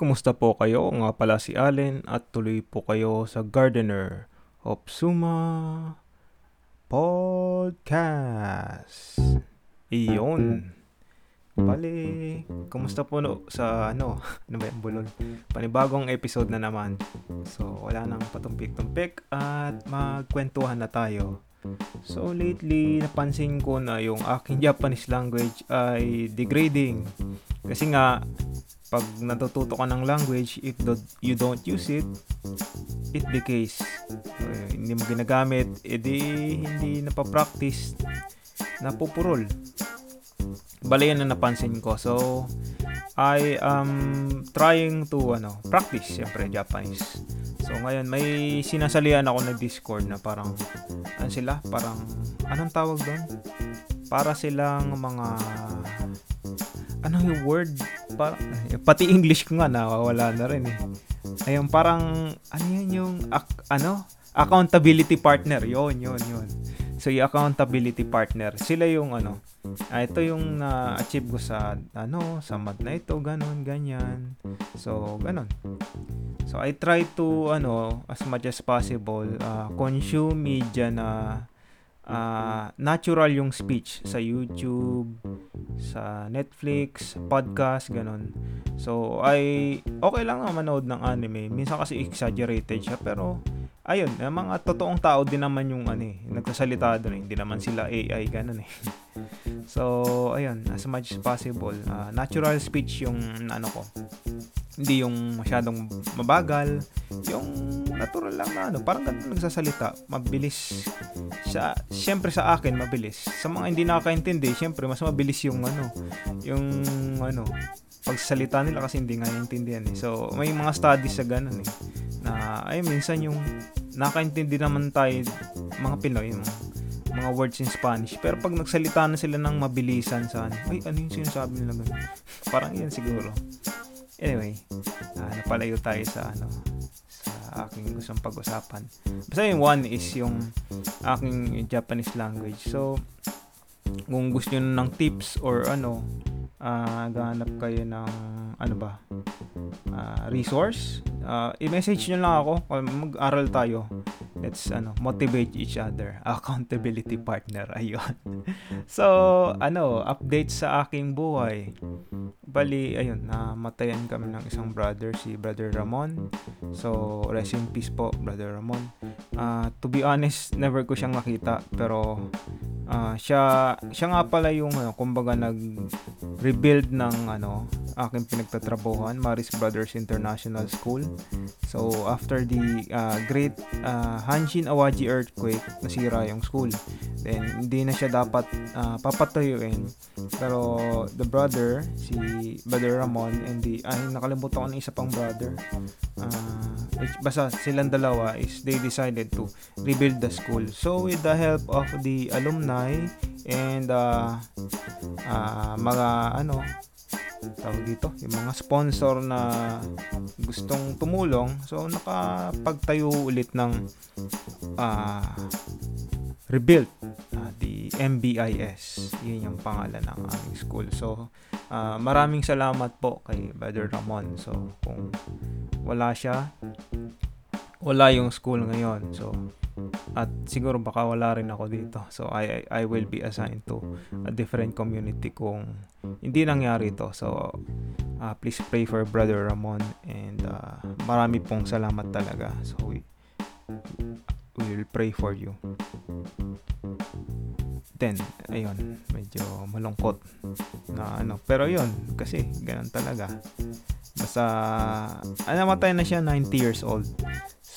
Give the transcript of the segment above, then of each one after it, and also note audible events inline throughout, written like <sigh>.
kumusta po kayo? Nga pala si Allen at tuloy po kayo sa Gardener of Suma Podcast. Iyon. Bali, kumusta po no, sa ano, <laughs> ano ba yung bulol? Panibagong episode na naman. So, wala nang patumpik-tumpik at magkwentuhan na tayo. So, lately, napansin ko na yung aking Japanese language ay degrading. Kasi nga, pag natututo ka ng language, if do, you don't use it, it decays. Uh, hindi mo ginagamit, edi hindi napapractice, napupurol. Bale yan na napansin ko. So, I am trying to ano, practice, syempre, Japanese. So, ngayon, may sinasalihan ako na Discord na parang, ano sila? Parang, anong tawag doon? Para silang mga ano yung word para <laughs> pati English ko nga nawawala na rin eh. Ayun parang ano yan yung ak- ano? Accountability partner. Yon yon yon so yung accountability partner sila yung ano ah, ito yung na-achieve ko sa ano sa math na ito ganon ganyan. So ganon so I try to ano as much as possible uh, consume media na uh, natural yung speech sa YouTube, sa Netflix, podcast, ganun. So, ay okay lang na manood ng anime. Minsan kasi exaggerated siya, pero ayun, mga totoong tao din naman yung ano eh, nagsasalita doon, hindi naman sila AI ganun eh. <laughs> so, ayun, as much as possible, uh, natural speech yung ano ko. Hindi yung masyadong mabagal, yung natural lang na ano, parang ganun nagsasalita, mabilis. Sa, syempre sa akin, mabilis. Sa mga hindi nakakaintindi, syempre mas mabilis yung ano, yung ano, pagsalita nila kasi hindi nga naiintindihan eh. So, may mga studies sa ganun eh. Na, ay, minsan yung nakaintindi naman tayo, mga Pinoy, yung mga words in Spanish. Pero pag nagsalita na sila ng mabilisan sa ano, ay, ano yung sinasabi nila ganun? <laughs> Parang yan siguro. Anyway, uh, napalayo tayo sa ano, aking gustong pag-usapan. Basta yung one is yung aking Japanese language. So, kung gusto nyo ng tips or ano, uh, gahanap kayo ng ano ba uh, resource. Uh, i-message nyo lang ako. Mag-aral tayo. Let's ano motivate each other. <laughs> Accountability partner ayun. <laughs> So ano update sa aking buhay. Bali ayun namatayan kami ng isang brother si brother Ramon. So rest in peace po brother Ramon. Uh, to be honest never ko siyang nakita pero uh, siya siya nga pala yung ano kumbaga nag rebuild ng ano aking pinagtatrabuhan Maris Brothers International School. So after the uh, great uh, Hanshin Awaji earthquake nasira yung school. Then hindi na siya dapat uh, papatuyuin. Pero the brother si brother Ramon and the ay nakalimutan ko ng isa pang brother. Uh, basta silang dalawa is they decided to rebuild the school. So with the help of the alumni and uh, uh, mga ano tawag dito yung mga sponsor na gustong tumulong. So nakapagtayo ulit ng uh, rebuild uh, the MBIS yun yung pangalan ng aming school. So uh, maraming salamat po kay Brother Ramon. So kung wala siya wala yung school ngayon. So at siguro baka wala rin ako dito. So I, I will be assigned to a different community kung hindi nangyari ito so uh, please pray for brother Ramon and uh, marami pong salamat talaga. So we, we will pray for you. Then ayun medyo malungkot na ano. Pero yun kasi ganun talaga. Basta ah, namatay na siya 90 years old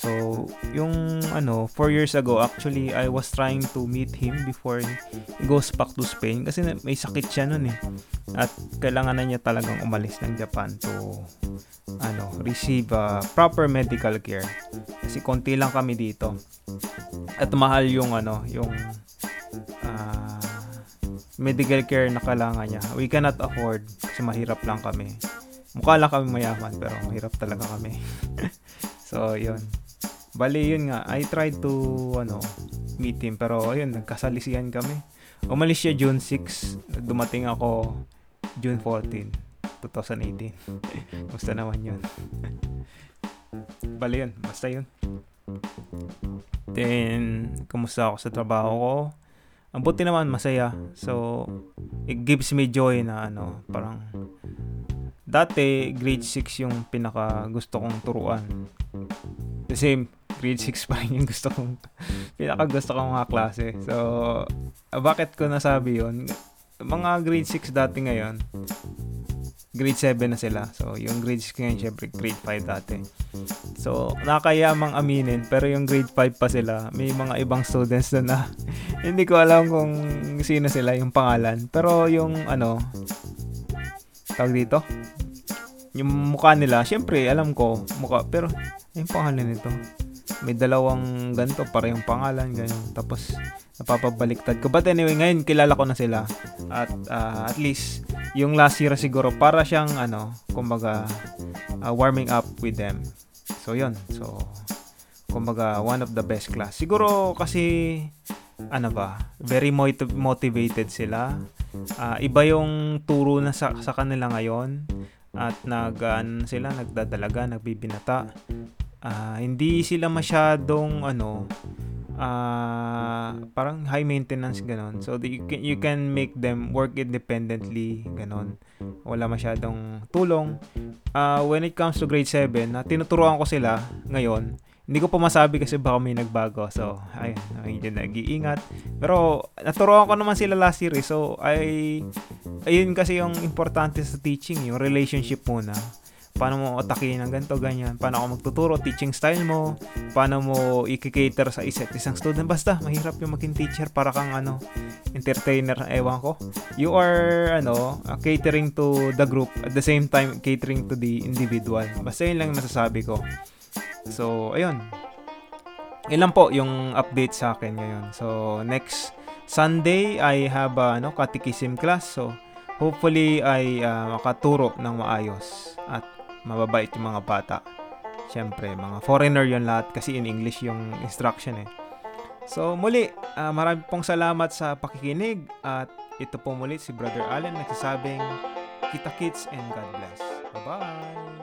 So, yung ano, 4 years ago, actually, I was trying to meet him before he goes back to Spain kasi may sakit siya nun eh. At kailangan na niya talagang umalis ng Japan to ano, receive uh, proper medical care. Kasi konti lang kami dito. At mahal yung ano, yung uh, medical care na kailangan niya. We cannot afford kasi mahirap lang kami. Mukha lang kami mayaman pero mahirap talaga kami. <laughs> so, yun. Bali, yun nga. I tried to, ano, meet him. Pero, ayun, nagkasalisihan kami. Umalis siya June 6. Dumating ako June 14. 2018. <laughs> Kumusta naman yun? <laughs> Bali yun, basta yun. Then, kumusta ako sa trabaho ko? Ang buti naman, masaya. So, it gives me joy na ano, parang dati grade 6 yung pinaka gusto kong turuan. The same, grade 6 pa yung gusto kong pinaka gusto kong mga klase. So, bakit ko nasabi yon Mga grade 6 dati ngayon, grade 7 na sila. So, yung grade 6 ngayon, syempre, grade 5 dati. So, nakakayamang aminin, pero yung grade 5 pa sila, may mga ibang students na na <laughs> hindi ko alam kung sino sila, yung pangalan. Pero yung, ano, tawag dito, yung mukha nila, syempre, alam ko, mukha, pero, yung pangalan nito, may dalawang ganito, para yung pangalan, ganyan. Tapos, napapabaliktad ko. But anyway, ngayon kilala ko na sila. At uh, at least yung last year siguro para siyang ano, kumbaga uh, warming up with them. So yun. So kumbaga one of the best class. Siguro kasi ano ba, very motiv- motivated sila. Uh, iba yung turo na sa, sa kanila ngayon at nag uh, sila nagdadalaga, nagbibinata. Uh, hindi sila masyadong ano uh, parang high maintenance ganon. So you can you can make them work independently ganon. Wala masyadong tulong. Uh, when it comes to grade 7, na tinuturuan ko sila ngayon. Hindi ko pa masabi kasi baka may nagbago. So, ayun, medyo nag-iingat. Pero, naturuan ko naman sila last year eh. So, ay, ayun kasi yung importante sa teaching, yung relationship muna paano mo atakin ng ganito, ganyan, paano ako magtuturo, teaching style mo, paano mo i-cater sa isa't isang student. Basta, mahirap yung maging teacher para kang ano, entertainer, ewan ko. You are, ano, uh, catering to the group at the same time catering to the individual. Basta yun lang masasabi ko. So, ayun. Ilan po yung update sa akin ngayon. So, next Sunday, I have a ano, catechism class. So, hopefully ay uh, makaturo ng maayos. At mababait yung mga bata. Siyempre, mga foreigner yon lahat kasi in English yung instruction eh. So muli, uh, marami pong salamat sa pakikinig at ito po muli si Brother Allen nagsasabing kita kids and God bless. Bye-bye!